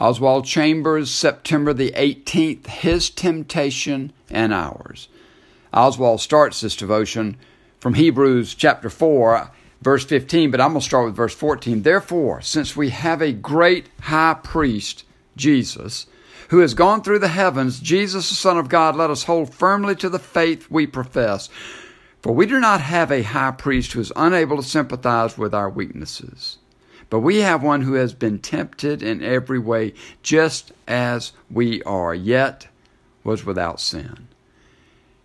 Oswald Chambers, September the 18th, His Temptation and Ours. Oswald starts this devotion from Hebrews chapter 4, verse 15, but I'm going to start with verse 14. Therefore, since we have a great high priest, Jesus, who has gone through the heavens, Jesus, the Son of God, let us hold firmly to the faith we profess. For we do not have a high priest who is unable to sympathize with our weaknesses but we have one who has been tempted in every way, just as we are, yet was without sin.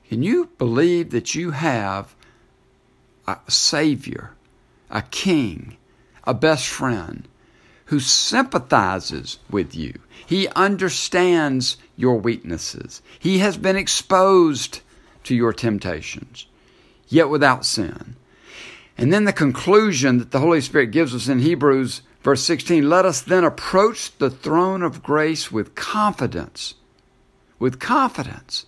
Can you believe that you have a Savior, a King, a best friend who sympathizes with you? He understands your weaknesses, He has been exposed to your temptations, yet without sin. And then the conclusion that the Holy Spirit gives us in Hebrews, verse 16 let us then approach the throne of grace with confidence. With confidence.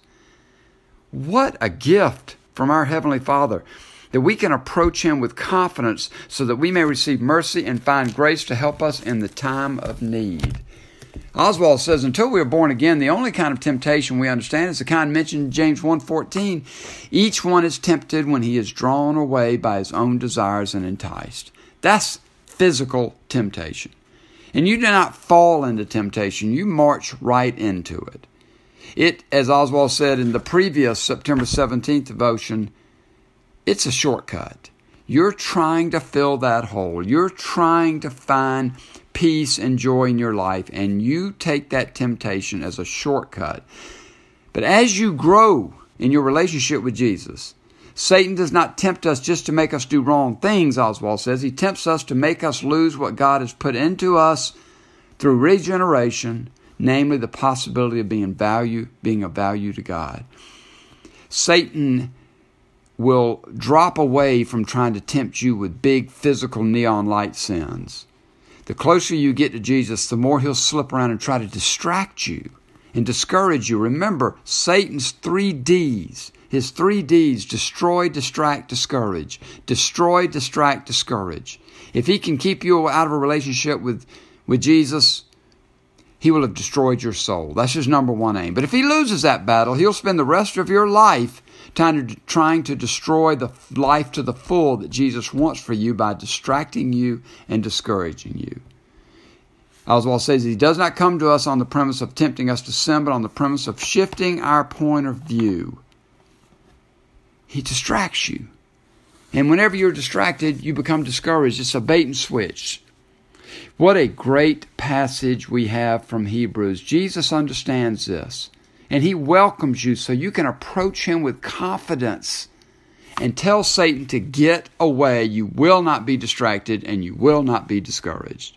What a gift from our Heavenly Father that we can approach Him with confidence so that we may receive mercy and find grace to help us in the time of need. Oswald says, until we are born again, the only kind of temptation we understand is the kind mentioned in James 1.14. Each one is tempted when he is drawn away by his own desires and enticed. That's physical temptation. And you do not fall into temptation, you march right into it. It, as Oswald said in the previous September 17th devotion, it's a shortcut. You're trying to fill that hole. You're trying to find peace and joy in your life, and you take that temptation as a shortcut. But as you grow in your relationship with Jesus, Satan does not tempt us just to make us do wrong things, Oswald says. He tempts us to make us lose what God has put into us through regeneration, namely the possibility of being value, being of value to God. Satan will drop away from trying to tempt you with big physical neon light sins the closer you get to Jesus, the more he'll slip around and try to distract you and discourage you. Remember, Satan's three D's. His three D's destroy, distract, discourage. Destroy, distract, discourage. If he can keep you out of a relationship with, with Jesus, he will have destroyed your soul. That's his number one aim. But if he loses that battle, he'll spend the rest of your life trying to, destroy the life to the full that Jesus wants for you by distracting you and discouraging you. Oswald says he does not come to us on the premise of tempting us to sin, but on the premise of shifting our point of view. He distracts you. And whenever you're distracted, you become discouraged. It's a bait and switch. What a great passage we have from Hebrews. Jesus understands this. And he welcomes you so you can approach him with confidence and tell Satan to get away. You will not be distracted and you will not be discouraged.